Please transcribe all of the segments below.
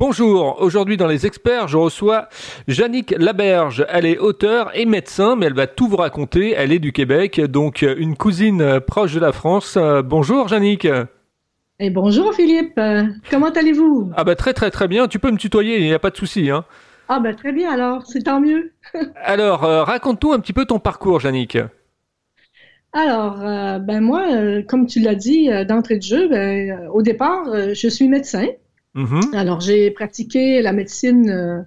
Bonjour, aujourd'hui dans les experts, je reçois Jannick Laberge. Elle est auteure et médecin, mais elle va tout vous raconter. Elle est du Québec, donc une cousine proche de la France. Bonjour Jannick. Et bonjour Philippe, comment allez-vous? Ah bah très très très bien, tu peux me tutoyer, il n'y a pas de souci. Hein. Ah bah très bien alors, c'est tant mieux. alors, euh, raconte-nous un petit peu ton parcours Jannick. Alors, euh, ben moi, euh, comme tu l'as dit d'entrée de jeu, ben, au départ, je suis médecin. Mm-hmm. Alors, j'ai pratiqué la médecine euh,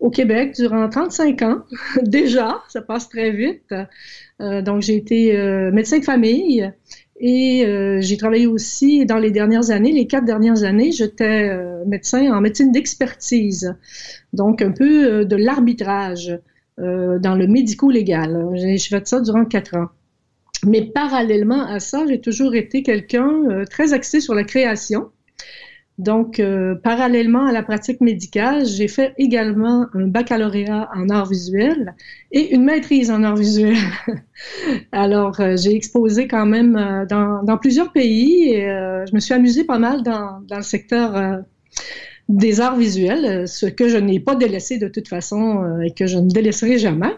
au Québec durant 35 ans. Déjà, ça passe très vite. Euh, donc, j'ai été euh, médecin de famille et j'ai travaillé aussi dans les dernières années, les quatre dernières années, j'étais médecin en médecine d'expertise. Donc, un peu de l'arbitrage dans le médico-légal. J'ai fait ça durant quatre ans. Mais parallèlement à ça, j'ai toujours été quelqu'un très axé sur la création. Donc, euh, parallèlement à la pratique médicale, j'ai fait également un baccalauréat en art visuel et une maîtrise en art visuel. Alors, euh, j'ai exposé quand même euh, dans, plusieurs pays et je me suis amusée pas mal dans, le secteur des arts visuels, ce que je n'ai pas délaissé de toute façon et que je ne délaisserai jamais.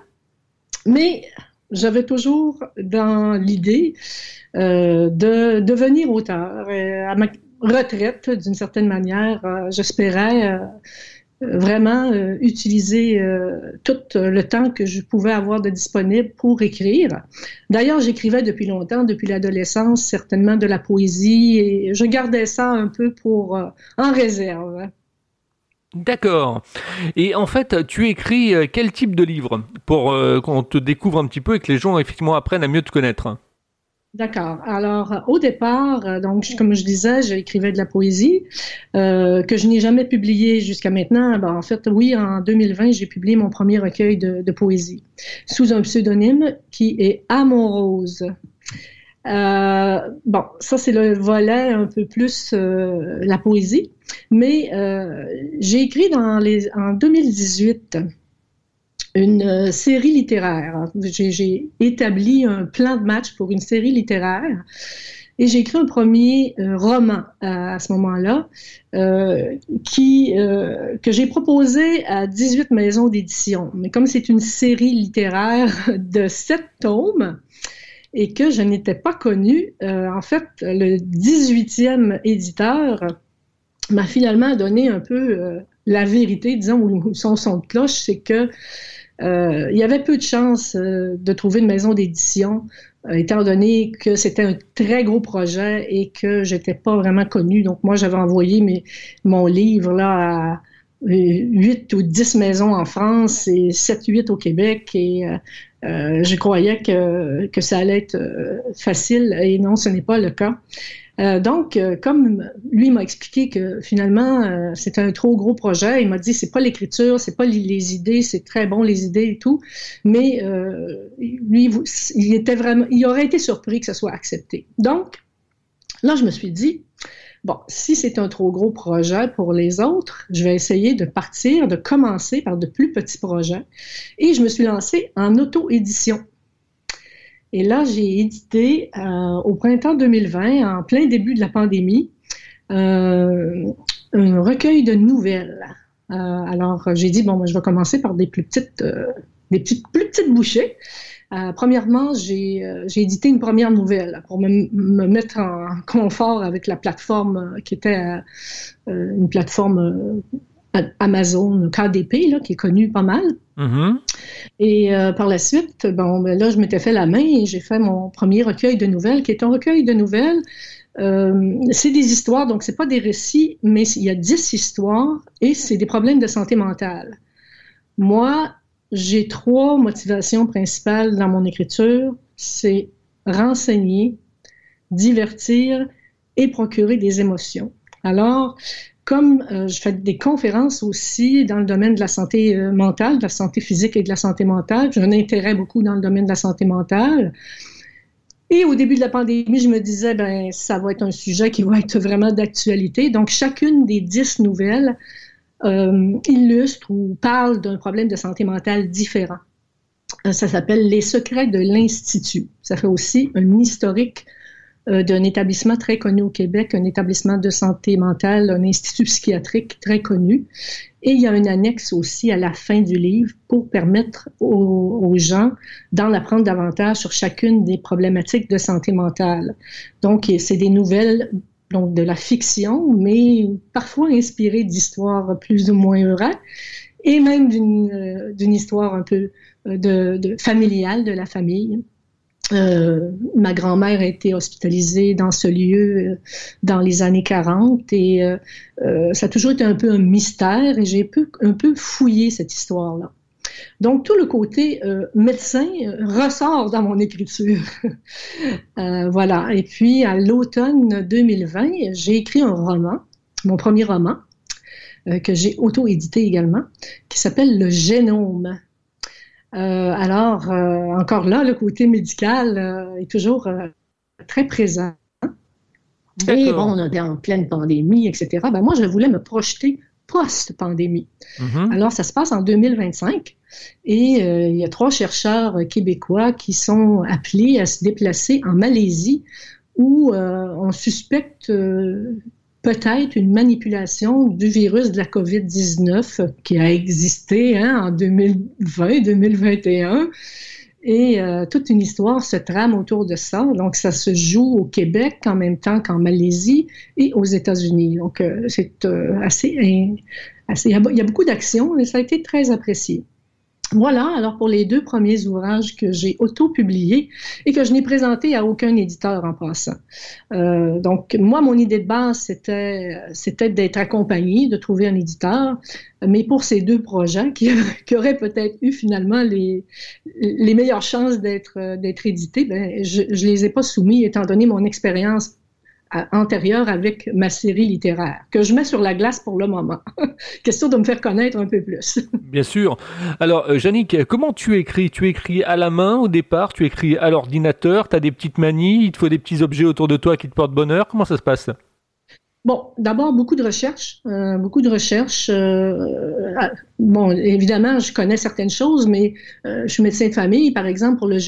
Mais j'avais toujours dans l'idée de devenir auteur. Retraite, d'une certaine manière, euh, j'espérais euh, vraiment euh, utiliser tout le temps que je pouvais avoir de disponible pour écrire. D'ailleurs, j'écrivais depuis longtemps, depuis l'adolescence, certainement de la poésie, et je gardais ça un peu pour en réserve. D'accord. Et en fait, tu écris quel type de livre? Pour qu'on te découvre un petit peu et que les gens effectivement apprennent à mieux te connaître D'accord. Alors, au départ, euh, donc, comme je disais, j'écrivais de la poésie euh, que je n'ai jamais publiée jusqu'à maintenant. Ben, en fait, oui, en 2020, j'ai publié mon premier recueil de, poésie sous un pseudonyme qui est Amorose. Euh, bon, ça c'est le volet un peu plus euh, la poésie, mais j'ai écrit dans les en 2018 une euh, série littéraire. J'ai établi un plan de match pour une série littéraire. Et j'ai écrit un premier euh, roman à, ce moment-là, euh, qui que j'ai proposé à 18 maisons d'édition. Mais comme c'est une série littéraire de sept tomes et que je n'étais pas connue, en fait, le 18e éditeur m'a finalement donné un peu la vérité, disons, où son son de cloche, c'est que euh, il y avait peu de chances euh, de trouver une maison d'édition, euh, étant donné que c'était un très gros projet et que j'étais pas vraiment connue. Donc moi, j'avais envoyé mon livre là à 8 ou 10 maisons en France et 7-8 au Québec et je croyais que ça allait être facile et non, ce n'est pas le cas. Euh, donc, euh, comme lui m'a expliqué que finalement euh, c'était un trop gros projet, il m'a dit c'est pas l'écriture, c'est pas les, idées, c'est très bon les idées et tout, mais lui, il était vraiment, il aurait été surpris que ça soit accepté. Donc, là, je me suis dit bon, si c'est un trop gros projet pour les autres, je vais essayer de partir, de commencer par de plus petits projets, et je me suis lancée en auto-édition. Et là, j'ai édité euh, au printemps 2020, en plein début de la pandémie, euh, un recueil de nouvelles. Euh, alors, j'ai dit, bon, moi, je vais commencer par des plus petites, des petites, plus petites bouchées. premièrement, j'ai édité une première nouvelle pour me, me, mettre en confort avec la plateforme qui était une plateforme Amazon KDP, là, qui est connu pas mal. Mm-hmm. Et euh, par la suite, bon, ben là, je m'étais fait la main et j'ai fait mon premier recueil de nouvelles, qui est un recueil de nouvelles. Euh, c'est des histoires, donc c'est pas des récits, mais il y a dix histoires et c'est des problèmes de santé mentale. Moi, j'ai trois motivations principales dans mon écriture. C'est renseigner, divertir et procurer des émotions. Alors, comme euh, je fais des conférences aussi dans le domaine de la santé euh, mentale, de la santé physique et de la santé mentale, j'ai un intérêt beaucoup dans le domaine de la santé mentale. Et au début de la pandémie, je me disais, ben, ça va être un sujet qui va être vraiment d'actualité. Donc, chacune des dix nouvelles euh, illustre ou parle d'un problème de santé mentale différent. Ça s'appelle Les secrets de l'Institut. Ça fait aussi un historique d'un établissement très connu au Québec, un établissement de santé mentale, un institut psychiatrique très connu. Et il y a une annexe aussi à la fin du livre pour permettre aux, gens d'en apprendre davantage sur chacune des problématiques de santé mentale. Donc, c'est des nouvelles donc de la fiction, mais parfois inspirées d'histoires plus ou moins vraies, et même d'une euh, histoire un peu euh, de, familiale de la famille. Euh, ma grand-mère a été hospitalisée dans ce lieu euh, dans les années 40 et euh, ça a toujours été un peu un mystère et j'ai un peu fouillé cette histoire-là. Donc tout le côté médecin ressort dans mon écriture. voilà. Et puis à l'automne 2020, j'ai écrit un roman, mon premier roman, que j'ai auto-édité également, qui s'appelle Le génome. Euh, alors, euh, encore là, le côté médical euh, est toujours très présent. Et bon, on est en pleine pandémie, etc. Ben, moi, je voulais me projeter post-pandémie. Mm-hmm. Alors, ça se passe en 2025 et il y a trois chercheurs québécois qui sont appelés à se déplacer en Malaisie où on suspecte peut-être une manipulation du virus de la COVID-19 qui a existé hein, en 2020-2021. Et euh, toute une histoire se trame autour de ça. Donc, ça se joue au Québec en même temps qu'en Malaisie et aux États-Unis. Donc, euh, c'est euh, assez, assez, il y a beaucoup d'actions et ça a été très apprécié. Voilà, alors pour les deux premiers ouvrages que j'ai auto-publiés et que je n'ai présentés à aucun éditeur en passant. Euh, donc, moi, mon idée de base, c'était, c'était d'être accompagné, de trouver un éditeur. Mais pour ces deux projets, qui, qui auraient peut-être eu finalement les, meilleures chances d'être, d'être édités, ben, je ne les ai pas soumis étant donné mon expérience antérieure avec ma série littéraire, que je mets sur la glace pour le moment. Question de me faire connaître un peu plus. Bien sûr. Alors, euh, comment tu écris? Tu écris à la main au départ? Tu écris à l'ordinateur? Tu as des petites manies? Il te faut des petits objets autour de toi qui te portent bonheur? Comment ça se passe? Bon, d'abord beaucoup de recherches, euh, beaucoup de recherches. Euh, bon, évidemment, je connais certaines choses, mais je suis médecin de famille, par exemple, pour le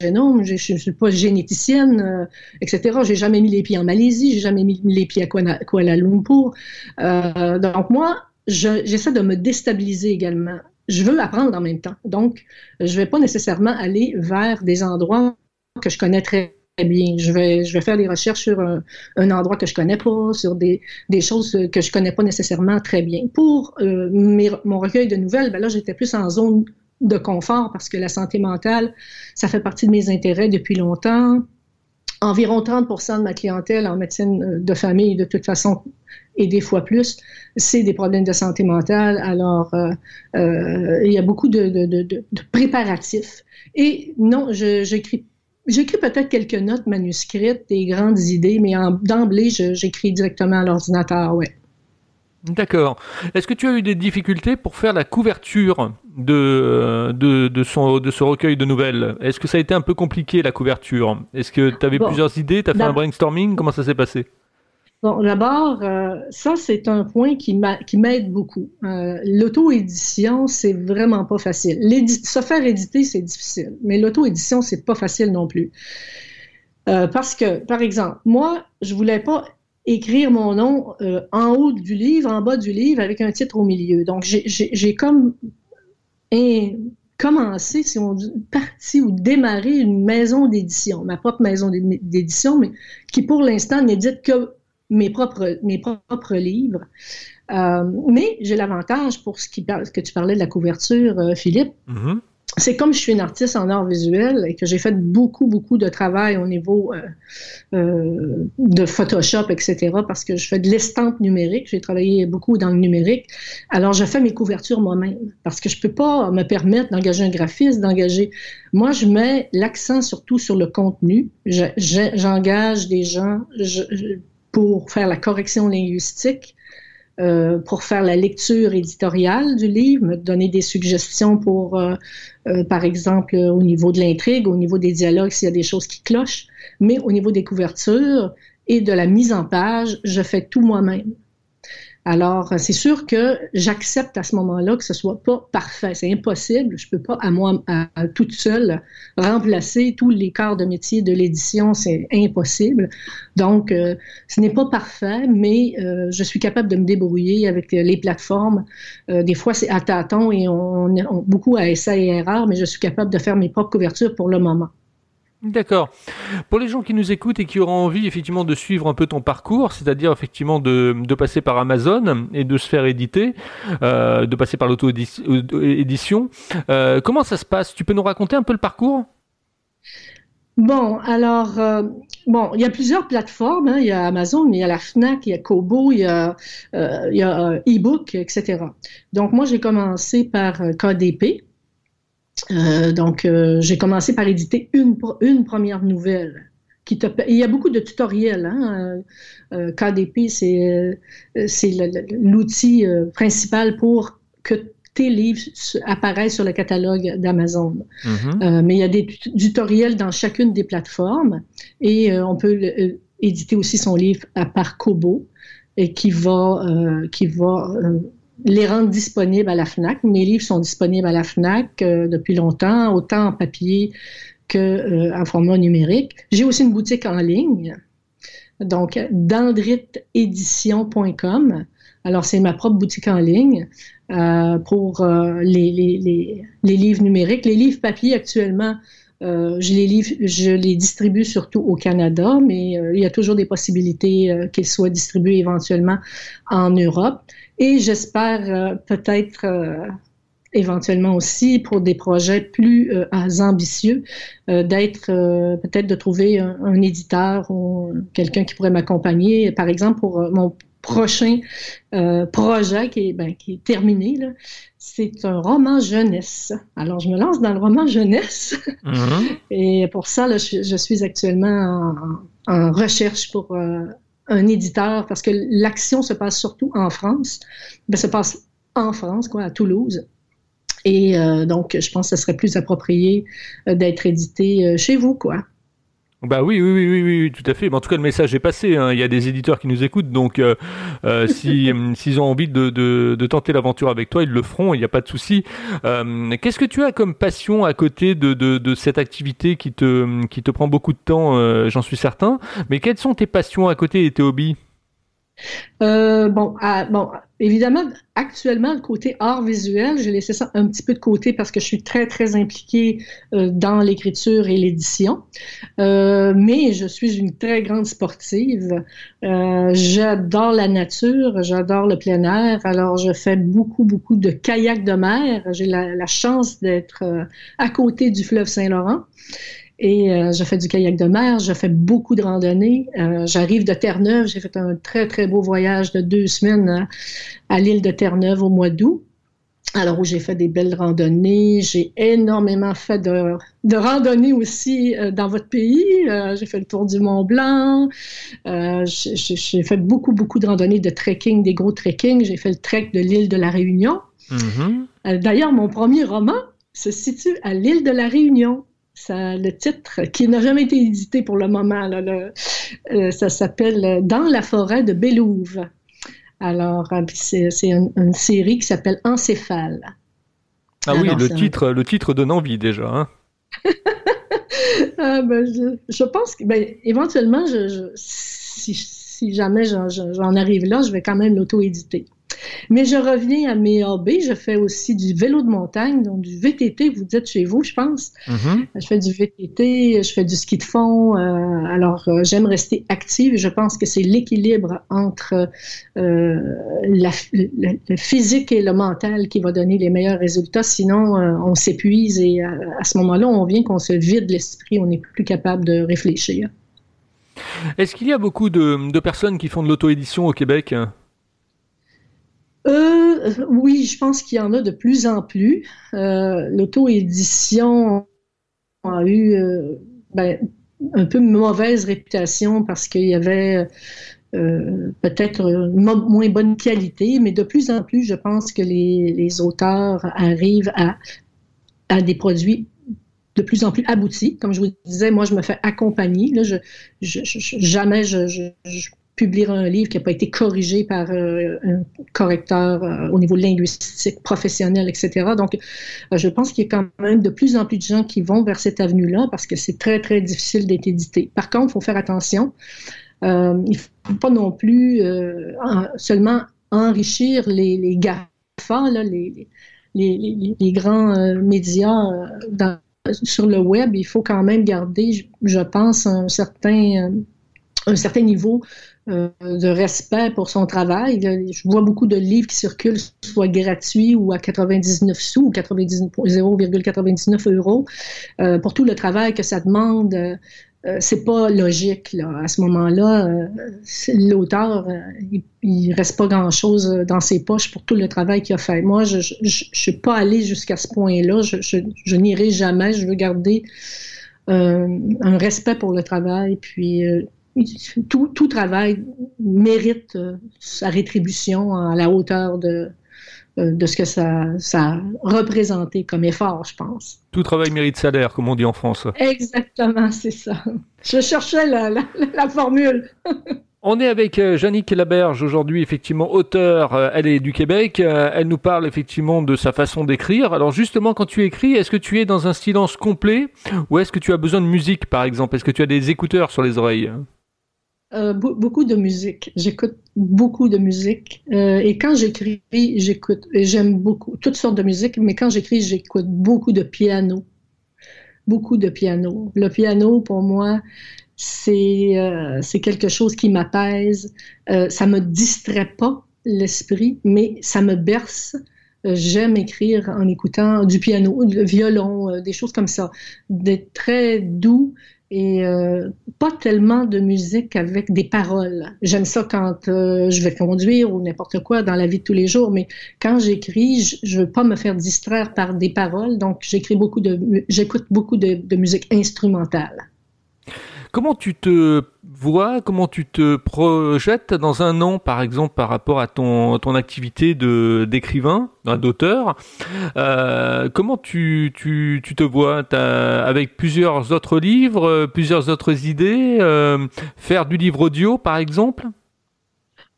je ne suis pas généticienne, euh, etc. J'ai jamais mis les pieds en Malaisie, j'ai jamais mis les pieds à Kuala, Lumpur. Euh, donc moi, j'essaie de me déstabiliser également. Je veux apprendre en même temps. Donc, je vais pas nécessairement aller vers des endroits que je connais très bien. Je vais, faire des recherches sur un, endroit que je connais pas, sur des, choses que je connais pas nécessairement très bien. Pour euh, mon recueil de nouvelles, ben là, j'étais plus en zone de confort parce que la santé mentale, ça fait partie de mes intérêts depuis longtemps. Environ 30% de ma clientèle en médecine euh, de famille, de toute façon, et des fois plus, c'est des problèmes de santé mentale. Alors, euh, euh, il y a beaucoup de, préparatifs. Et non, j'écris J'écris peut-être quelques notes manuscrites, des grandes idées, mais d'emblée, j'écris directement à l'ordinateur, ouais. D'accord. Est-ce que tu as eu des difficultés pour faire la couverture de, de, de, son, de ce recueil de nouvelles? Est-ce que ça a été un peu compliqué la couverture? Est-ce que tu avais plusieurs idées? Tu as fait un brainstorming? Comment ça s'est passé? Bon, d'abord, euh, ça, c'est un point qui m'aide beaucoup. Euh, L'auto-édition, c'est vraiment pas facile. Se faire éditer, c'est difficile, mais l'auto-édition, c'est pas facile non plus. Euh, parce que, par exemple, moi, je voulait pas écrire mon nom euh, en haut du livre, en bas du livre, avec un titre au milieu. Donc, j'ai comme commencé, si on dit, parti ou démarré une maison d'édition, ma propre maison d'édition, mais qui pour l'instant n'édite que mes propres, livres. Euh, mais j'ai l'avantage pour ce qui que tu parlais de la couverture, euh, Philippe. Mm-hmm c'est comme je suis une artiste en art visuel et que j'ai fait beaucoup, beaucoup de travail au niveau euh, euh, de Photoshop, etc., parce que je fais de l'estampe numérique. J'ai travaillé beaucoup dans le numérique. Alors, je fais mes couvertures moi-même parce que je peux pas me permettre d'engager un graphiste, d'engager. Moi, je mets l'accent surtout sur le contenu. J'engage des gens pour faire la correction linguistique euh, pour faire la lecture éditoriale du livre, me donner des suggestions pour, euh, euh, par exemple, au niveau de l'intrigue, au niveau des dialogues, s'il y a des choses qui clochent, mais au niveau des couvertures et de la mise en page, je fais tout moi-même. Alors, c'est sûr que j'accepte à ce moment-là que ce soit pas parfait. C'est impossible. Je peux pas à moi, à, toute seule, remplacer tous les corps de métier de l'édition. C'est impossible. Donc, euh, ce n'est pas parfait, mais euh, je suis capable de me débrouiller avec les plateformes. Euh, des fois, c'est à tâtons et on, beaucoup à essai et erreur, mais je suis capable de faire mes propres couvertures pour le moment. D'accord. Pour les gens qui nous écoutent et qui auront envie effectivement de suivre un peu ton parcours, c'est-à-dire effectivement de, de, passer par Amazon et de se faire éditer, euh, de passer par l'auto-édition, euh, comment ça se passe? Tu peux nous raconter un peu le parcours? Bon, alors, euh, bon, il y a plusieurs plateformes. Hein. Il y a Amazon, il y a la Fnac, il y a Kobo, il y a, euh, il y a ebook, etc. Donc, moi, j'ai commencé par KDP, euh, donc, euh, j'ai commencé par éditer une, une première nouvelle. Qui te, il y a beaucoup de tutoriels. Hein? Euh, KDP, c'est l'outil principal pour que tes livres apparaissent sur le catalogue d'Amazon. Mm-hmm. mais il y a des tutoriels dans chacune des plateformes et on peut éditer aussi son livre à par Kobo et qui va, qui va les rendre disponibles à la FNAC. Mes livres sont disponibles à la FNAC euh, depuis longtemps, autant en papier qu'en euh, format numérique. J'ai aussi une boutique en ligne, donc dendritédition.com. Alors, c'est ma propre boutique en ligne euh, pour les, livres numériques. Les livres papier, actuellement, je, les livre, je les distribue surtout au Canada, mais il y a toujours des possibilités qu'ils soient distribués éventuellement en Europe. Et j'espère euh, peut-être euh, éventuellement aussi pour des projets plus euh, ambitieux, d'être peut-être de trouver un, éditeur ou quelqu'un qui pourrait m'accompagner, par exemple pour mon prochain projet qui est, ben, qui est terminé. C'est un roman jeunesse. Alors, je me lance dans le roman jeunesse. Mm-hmm. Et pour ça, là, je, suis actuellement en, en recherche pour un éditeur, parce que l'action se passe surtout en France, ben, se passe en France, quoi, à Toulouse. Et euh, donc, je pense que ce serait plus approprié euh, d'être édité euh, chez vous, quoi. Bah oui, oui, oui, oui, oui, tout à fait. Mais en tout cas, le message est passé. Hein. Il y a des éditeurs qui nous écoutent, donc euh, euh si s'ils ont envie de, de, de tenter l'aventure avec toi, ils le feront. Il n'y a pas de souci. Euh, Qu'est-ce que tu as comme passion à côté de, de, de, cette activité qui te qui te prend beaucoup de temps euh, J'en suis certain? Mais quelles sont tes passions à côté et tes hobbies? Euh, bon, bon, évidemment, actuellement, le côté art visuel, j'ai laissé ça un petit peu de côté parce que je suis très, très impliquée euh, dans l'écriture et l'édition. Euh, mais je suis une très grande sportive. j'adore la nature, j'adore le plein air. Alors, je fais beaucoup, beaucoup de kayak de mer. J'ai la, la chance d'être à côté du fleuve Saint-Laurent. Et euh, je fais du kayak de mer, je fais beaucoup de randonnées. Euh, j'arrive de Terre-Neuve, j'ai fait un très, très beau voyage de deux semaines à, à l'île de Terre-Neuve au mois d'août. Alors, où j'ai fait des belles randonnées. J'ai énormément fait de, de randonnées aussi euh, dans votre pays. j'ai fait le tour du Mont Blanc. j'ai fait beaucoup, beaucoup de randonnées de trekking, des gros trekking. J'ai fait le trek de l'île de la Réunion. Mm-hmm. D'ailleurs, mon premier roman se situe à l'île de la Réunion. Ça, le titre, qui n'a jamais été édité pour le moment, euh, ça s'appelle Dans la forêt de Bélouve. Alors, euh, c'est une, série qui s'appelle Encéphale. Ah oui, le titre, le titre donne envie déjà. Hein. Ah, ben, je, pense que, ben, éventuellement, si, si, jamais j'en arrive là, je vais quand même l'auto-éditer. Mais je reviens à mes hobbies. Je fais aussi du vélo de montagne, donc du VTT. Vous êtes chez vous, je pense. Mm-hmm. Je fais du VTT, je fais du ski de fond. Euh, alors, euh, j'aime rester active. Je pense que c'est l'équilibre entre euh, la, le physique et le mental qui va donner les meilleurs résultats. Sinon, on s'épuise et à, ce moment-là, on vient qu'on se vide l'esprit. On n'est plus capable de réfléchir. Est-ce qu'il y a beaucoup de, de personnes qui font de l'auto-édition au Québec? Euh, oui, je pense qu'il y en a de plus en plus. Euh, L'auto-édition a eu euh, ben, un peu mauvaise réputation parce qu'il y avait euh, peut-être moins bonne qualité, mais de plus en plus, je pense que les, auteurs arrivent à, des produits de plus en plus aboutis. Comme je vous disais, moi, je me fais accompagner. Je jamais je, publier un livre qui n'a pas été corrigé par euh, un correcteur euh, au niveau linguistique, professionnel, etc. Donc, euh, je pense qu'il y a quand même de plus en plus de gens qui vont vers cette avenue-là parce que c'est très, très difficile d'être édité. Par contre, il faut faire attention. il ne faut pas non plus seulement enrichir les, les GAFA, les, grands médias sur le web. Il faut quand même garder, je pense, un certain un certain niveau euh, de respect pour son travail. Je vois beaucoup de livres qui circulent, soit gratuits ou à 99 sous ou 0,99 euros, euh, pour tout le travail que ça demande. Euh, c'est pas logique là. à ce moment-là. L'auteur, il, il, reste pas grand-chose dans ses poches pour tout le travail qu'il a fait. Moi, je, je, je, suis pas allée jusqu'à ce point-là. Je, je n'irai jamais. Je veux garder un respect pour le travail, puis tout, travail mérite euh, sa rétribution à la hauteur de, euh, de ce que ça, ça a représenté comme effort, je pense. Tout travail mérite salaire, comme on dit en France. Exactement, c'est ça. Je cherchais la, la, formule. On est avec Jannick euh, Laberge aujourd'hui, effectivement auteur, elle est du Québec, elle nous parle effectivement de sa façon d'écrire. Alors justement, quand tu écris, est-ce que tu es dans un silence complet ou est-ce que tu as besoin de musique par exemple? Est-ce que tu as des écouteurs sur les oreilles? Euh, beaucoup de musique. J'écoute beaucoup de musique. Euh, et quand j'écris, j'écoute. J'aime beaucoup toutes sortes de musique, mais quand j'écris, j'écoute beaucoup de piano. Beaucoup de piano. Le piano, pour moi, c'est euh, quelque chose qui m'apaise. Euh, ça me distrait pas l'esprit, mais ça me berce. J'aime écrire en écoutant du piano, du violon, des choses comme ça, des très doux et euh, pas tellement de musique avec des paroles. J'aime ça quand euh, je vais conduire ou n'importe quoi dans la vie de tous les jours, mais quand j'écris, je, je veux pas me faire distraire par des paroles, donc j'écris beaucoup de, j'écoute beaucoup de, de musique instrumentale. Comment tu te vois, comment tu te projettes dans un an, par exemple, par rapport à ton, ton activité d'écrivain, d'auteur. Euh, Comment tu, tu, tu, te vois? Avec plusieurs autres livres, plusieurs autres idées, euh, faire du livre audio, par exemple?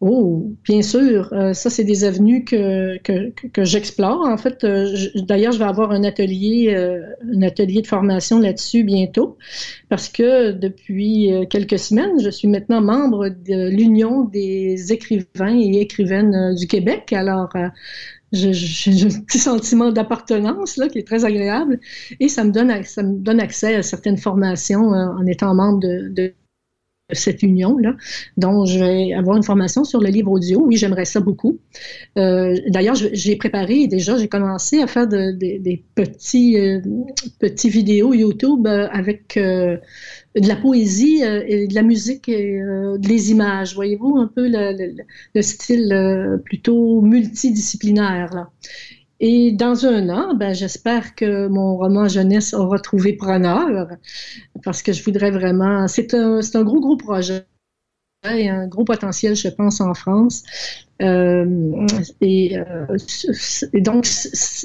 Oh, bien sûr. Euh, ça, c'est des avenues que, que, j'explore. En fait, euh, d'ailleurs, je vais avoir un atelier, euh, un atelier de formation là-dessus bientôt, parce que depuis quelques semaines, je suis maintenant membre de l'Union des écrivains et écrivaines du Québec. Alors, j'ai un petit sentiment d'appartenance là qui est très agréable et ça me donne ça me donne accès à certaines formations en étant membre de, de cette union-là. Donc, je vais avoir une formation sur le livre audio. Oui, j'aimerais ça beaucoup. Euh, d'ailleurs, j'ai préparé déjà, j'ai commencé à faire des petits, euh, petits vidéos YouTube euh, avec de la poésie et de la musique et des images. Voyez-vous un peu le, le style plutôt multidisciplinaire. Là. Et dans un an, ben, j'espère que mon roman jeunesse aura trouvé preneur, parce que je voudrais vraiment. C'est un, un gros, gros projet et un gros potentiel, je pense, en France. Euh, et, euh, et, donc,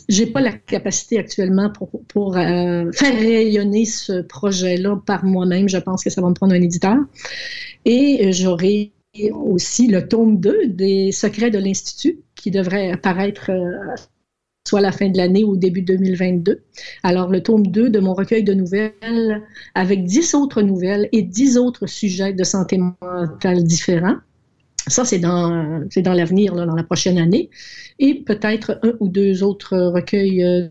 j'ai pas la capacité actuellement pour, euh, faire rayonner ce projet-là par moi-même. Je pense que ça va me prendre un éditeur. Et j'aurai aussi le tome 2 des Secrets de l'Institut qui devrait apparaître euh, soit la fin de l'année ou au début 2022. Alors, le tome 2 de mon recueil de nouvelles avec 10 autres nouvelles et 10 autres sujets de santé mentale différents. Ça, c'est dans, c'est dans l'avenir, dans la prochaine année. Et peut-être un ou deux autres recueils euh,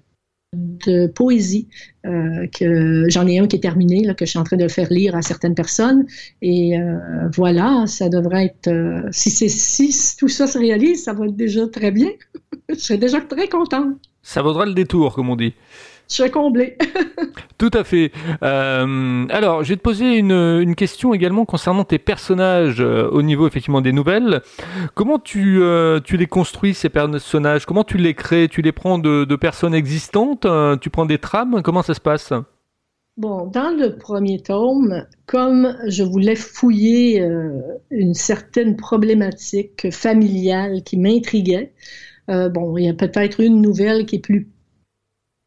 de poésie euh, que j'en ai un qui est terminé que je suis en train de faire lire à certaines personnes. Et euh, voilà ça devrait être si c'est si tout ça se réalise ça va être déjà très bien. Je serais déjà très contente. Ça vaudra le détour comme on dit je suis comblé. Tout à fait. Euh, alors, je vais te poser une, une, question également concernant tes personnages euh, au niveau effectivement des nouvelles. Comment tu, euh, tu les construis ces personnages? Comment tu les crées? Tu les prends de, de personnes existantes Tu prends des trames? Comment ça se passe? Bon, dans le premier tome, comme je voulais fouiller euh, une certaine problématique familiale qui m'intriguait, bon, il y a peut-être une nouvelle qui est plus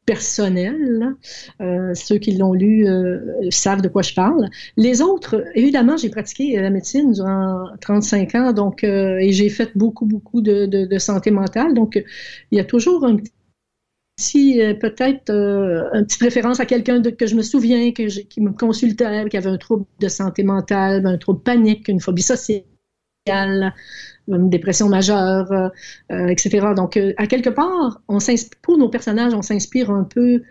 personnel. Euh, ceux qui l'ont lu euh, savent de quoi je parle. Les autres, évidemment, j'ai pratiqué la médecine durant 35 ans, donc et j'ai fait beaucoup, beaucoup de, de, santé mentale. Donc, il y a toujours un petit peut-être une petite référence à quelqu'un que je me souviens que qui me consultait, qui avait un trouble de santé mentale, un trouble panique, une phobie sociale, une dépression majeure, euh, euh, etc. Donc, euh, à quelque part, on pour nos personnages, on s'inspire un peu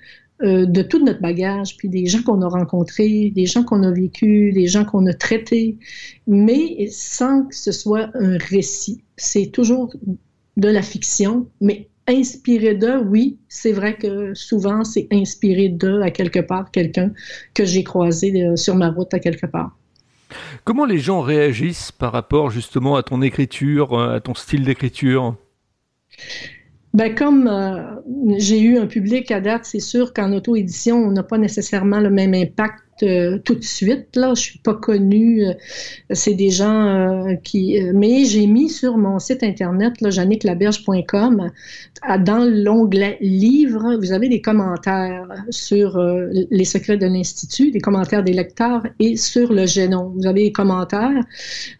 de tout notre bagage, puis des gens qu'on a rencontrés, des gens qu'on a vécus, des gens qu'on a traités, mais sans que ce soit un récit. C'est toujours de la fiction, mais inspiré d'eux, oui, c'est vrai que souvent c'est inspiré d'eux à quelque part, quelqu'un que j'ai croisé sur ma route à quelque part. Comment les gens réagissent par rapport justement à ton écriture, à ton style d'écriture? Ben, comme euh, j'ai eu un public à date, c'est sûr qu'en auto-édition, on n'a pas nécessairement le même impact euh, tout de suite. Là, je suis pas connue. Euh, c'est des gens euh, qui. mais j'ai mis sur mon site internet, là, dans l'onglet livres, vous avez des commentaires sur les secrets de l'institut, des commentaires des lecteurs et sur le génome. Vous avez des commentaires.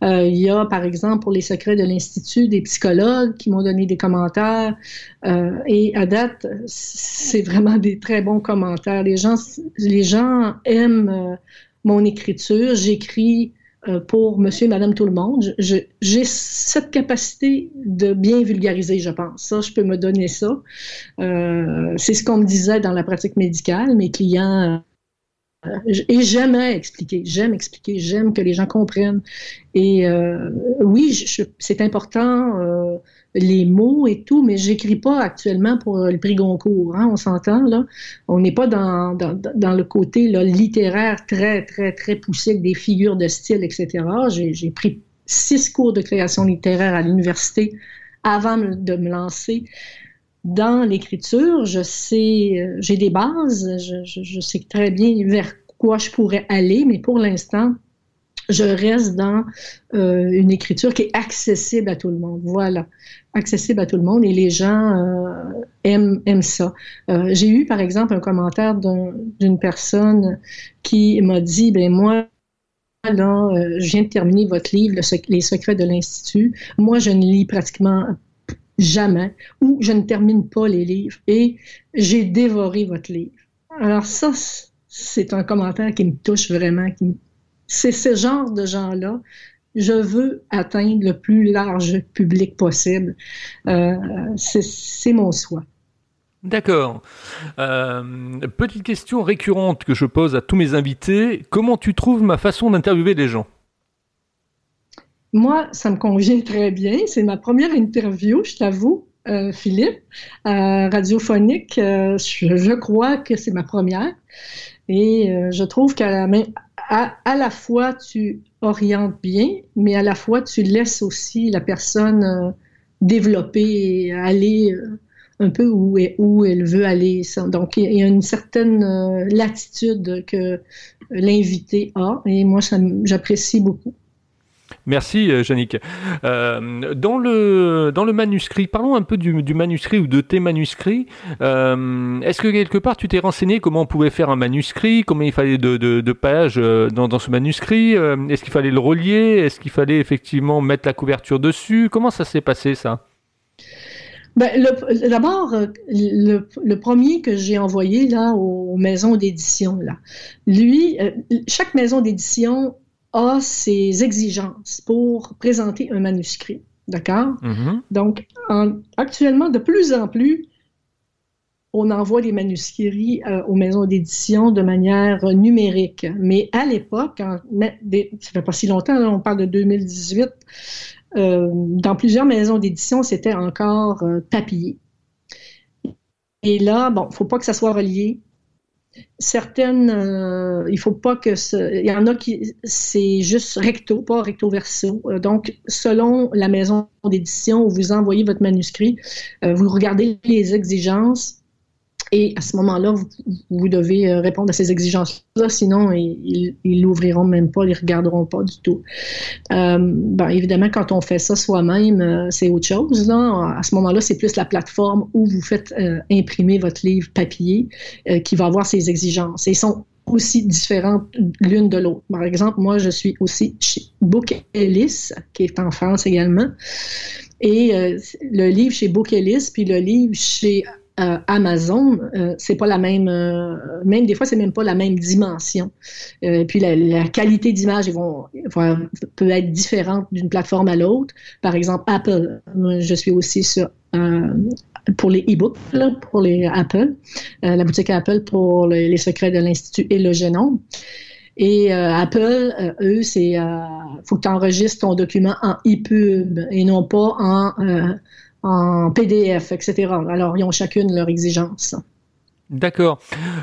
il y a, par exemple, pour les secrets de l'institut, des psychologues qui m'ont donné des commentaires. et à date, c'est vraiment des très bons commentaires. Les gens, les gens aiment euh, mon écriture. J'écris euh, pour monsieur et madame tout le monde. J'ai cette capacité de bien vulgariser, je pense. Ça, je peux me donner ça. Euh, c'est ce qu'on me disait dans la pratique médicale. Mes clients et j'aime expliquer, j'aime expliquer, j'aime que les gens comprennent. Et oui, c'est important les mots et tout, mais j'écris pas actuellement pour le prix Goncourt. Hein, on s'entend là. On n'est pas dans, dans, le côté là, littéraire très très très poussé avec des figures de style, etc. J'ai pris six cours de création littéraire à l'université avant de me lancer dans l'écriture. Je sais, euh, j'ai des bases, je, sais très bien vers quoi je pourrais aller, mais pour l'instant, je reste dans euh, une écriture qui est accessible à tout le monde. Voilà, accessible à tout le monde et les gens euh, aiment, aiment ça. J'ai eu par exemple un commentaire d'une personne qui m'a dit, ben moi, là, je viens de terminer votre livre, Les secrets de l'Institut. Moi, je ne lis pratiquement jamais ou je ne termine pas les livres et j'ai dévoré votre livre. Alors ça, c'est un commentaire qui me touche vraiment, c'est ce genre de gens-là. Je veux atteindre le plus large public possible. Euh, c'est mon souhait. D'accord. Euh, petite question récurrente que je pose à tous mes invités. Comment tu trouves ma façon d'interviewer les gens? Moi, ça me convient très bien. C'est ma première interview, je t'avoue. Euh, Philippe, radiophonique, je, crois que c'est ma première. Et je trouve qu'à la, fois tu orientes bien, mais à la fois tu laisses aussi la personne euh, développer et aller euh, un peu où, où, elle veut aller. Donc, il y a une certaine euh, latitude que l'invité a et moi, j'apprécie beaucoup. Merci, euh, Yannick. Euh, dans, le, dans le manuscrit, parlons un peu du, manuscrit ou de tes manuscrits. Euh, est-ce que quelque part tu t'es renseigné comment on pouvait faire un manuscrit, combien il fallait de, pages dans, ce manuscrit Est-ce qu'il fallait le relier Est-ce qu'il fallait effectivement mettre la couverture dessus? Comment ça s'est passé ça? Ben, D'abord, le, premier que j'ai envoyé là aux maisons d'édition, là, lui, chaque maison d'édition a ses exigences pour présenter un manuscrit. D'accord? Mm-hmm. Donc, actuellement, de plus en plus, on envoie des manuscrits euh, aux maisons d'édition de manière numérique. Mais à l'époque, ça fait pas si longtemps, on parle de 2018, euh, dans plusieurs maisons d'édition, c'était encore euh, papier. Et là, bon, faut pas que ça soit relié certaines, euh, il faut pas que ce, il y en a qui c'est juste recto, pas recto verso. Euh, donc, selon la maison d'édition où vous envoyez votre manuscrit, euh, vous regardez les exigences Et à ce moment-là, vous, devez euh, répondre à ces exigences-là, sinon ils l'ouvriront même pas, ils regarderont pas du tout. Euh, ben, évidemment, quand on fait ça soi-même, euh, c'est autre chose. Là. À ce moment-là, c'est plus la plateforme où vous faites imprimer votre livre papier qui va avoir ces exigences. Et ils sont aussi différentes l'une de l'autre. Par exemple, moi, je suis aussi chez Book Ellis, qui est en France également. Et le livre chez Book Ellis, puis le livre chez euh, Amazon, euh, c'est pas la même, euh, même des fois c'est même pas la même dimension. puis la, qualité d'image peut être différente d'une plateforme à l'autre. Par exemple, Apple, je suis aussi sur pour les e-books, pour les Apple, la boutique Apple pour les, secrets de l'Institut et le génome. Et Apple, eux, c'est faut que tu enregistres ton document en EPUB et non pas en en PDF, etc. Alors, ils ont chacune leur exigence. D'accord.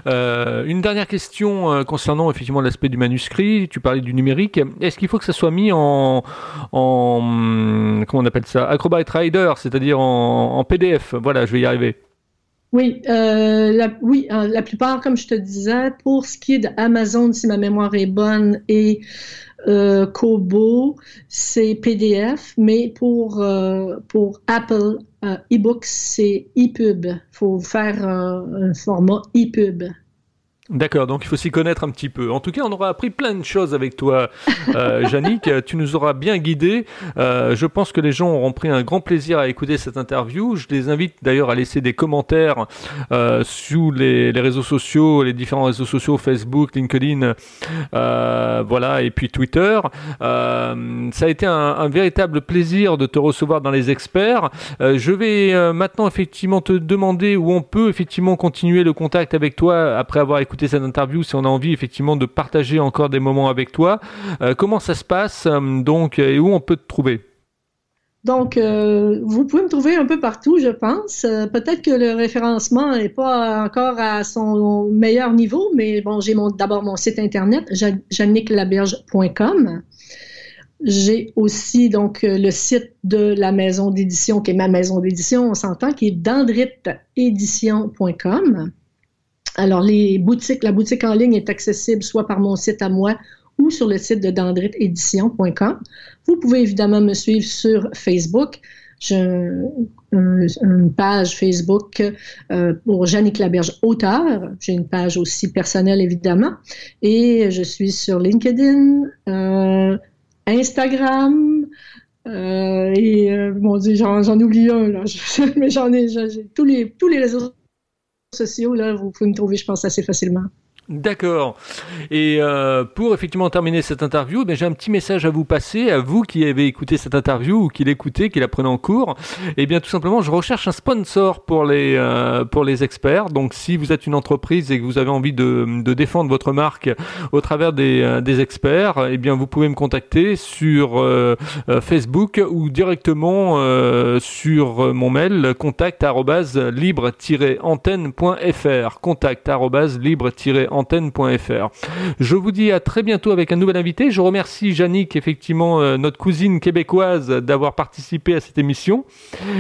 Euh, une dernière question euh, concernant effectivement l'aspect du manuscrit. Tu parlais du numérique. Est-ce qu'il faut que ça soit mis en, en comment on appelle ça, Acrobat Rider, c'est-à-dire en, PDF Voilà, je vais y arriver. Oui, euh, la, oui, la plupart, comme je te disais, pour ce qui est d'Amazon, si ma mémoire est bonne, et euh, Kobo, c'est PDF, mais pour, euh, pour Apple euh, eBooks, c'est EPUB. Il faut faire un format EPUB. D'accord, donc il faut s'y connaître un petit peu. En tout cas, on aura appris plein de choses avec toi, euh, Tu nous auras bien guidé. Euh, je pense que les gens auront pris un grand plaisir à écouter cette interview. Je les invite d'ailleurs à laisser des commentaires euh, sous les, réseaux sociaux, les différents réseaux sociaux, Facebook, LinkedIn, euh, voilà, et puis Twitter. Euh, ça a été un, un, véritable plaisir de te recevoir dans les experts. je vais maintenant effectivement te demander où on peut effectivement continuer le contact avec toi après avoir écouté cette interview, si on a envie effectivement de partager encore des moments avec toi. Euh, comment ça se passe euh, donc et où on peut te trouver? Donc, euh, vous pouvez me trouver un peu partout, je pense. Peut-être que le référencement n'est pas encore à son meilleur niveau, mais bon, j'ai d'abord mon site internet, janniquelaberge.com. J'ai aussi donc le site de la maison d'édition, qui est ma maison d'édition, on s'entend, qui est dendritédition.com. Alors, les boutiques, la boutique en ligne est accessible soit par mon site à moi ou sur le site de dendritédition.com. Vous pouvez évidemment me suivre sur Facebook. J'ai une page Facebook euh, pour Jannick Laberge, auteur. J'ai une page aussi personnelle, évidemment. Et je suis sur LinkedIn, euh, Instagram, euh, et Dieu, j'en oublie un, mais j'en ai, j'ai tous les, tous les réseaux sociaux, là, vous pouvez me trouver, je pense, assez facilement. D'accord. Et euh, pour effectivement terminer cette interview, ben, j'ai un petit message à vous passer, à vous qui avez écouté cette interview ou qui l'écoutez, qui la prenez en cours. Eh bien tout simplement, je recherche un sponsor pour les euh, pour les experts. Donc si vous êtes une entreprise et que vous avez envie de, de défendre votre marque au travers des, euh, des experts, eh bien vous pouvez me contacter sur Facebook ou directement sur mon mail contact libre-antenne.fr contact libre-antenne antenne.fr. Je vous dis à très bientôt avec un nouvel invité. Je remercie Jannick, effectivement, euh, notre cousine québécoise, d'avoir participé à cette émission.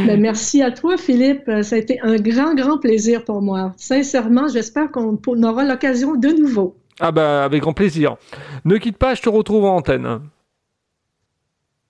Ben, merci à toi, Philippe. Ça a été un grand, grand plaisir pour moi. Sincèrement, j'espère qu'on aura l'occasion de nouveau. Ah bah avec grand plaisir. Ne quitte pas, je te retrouve en antenne.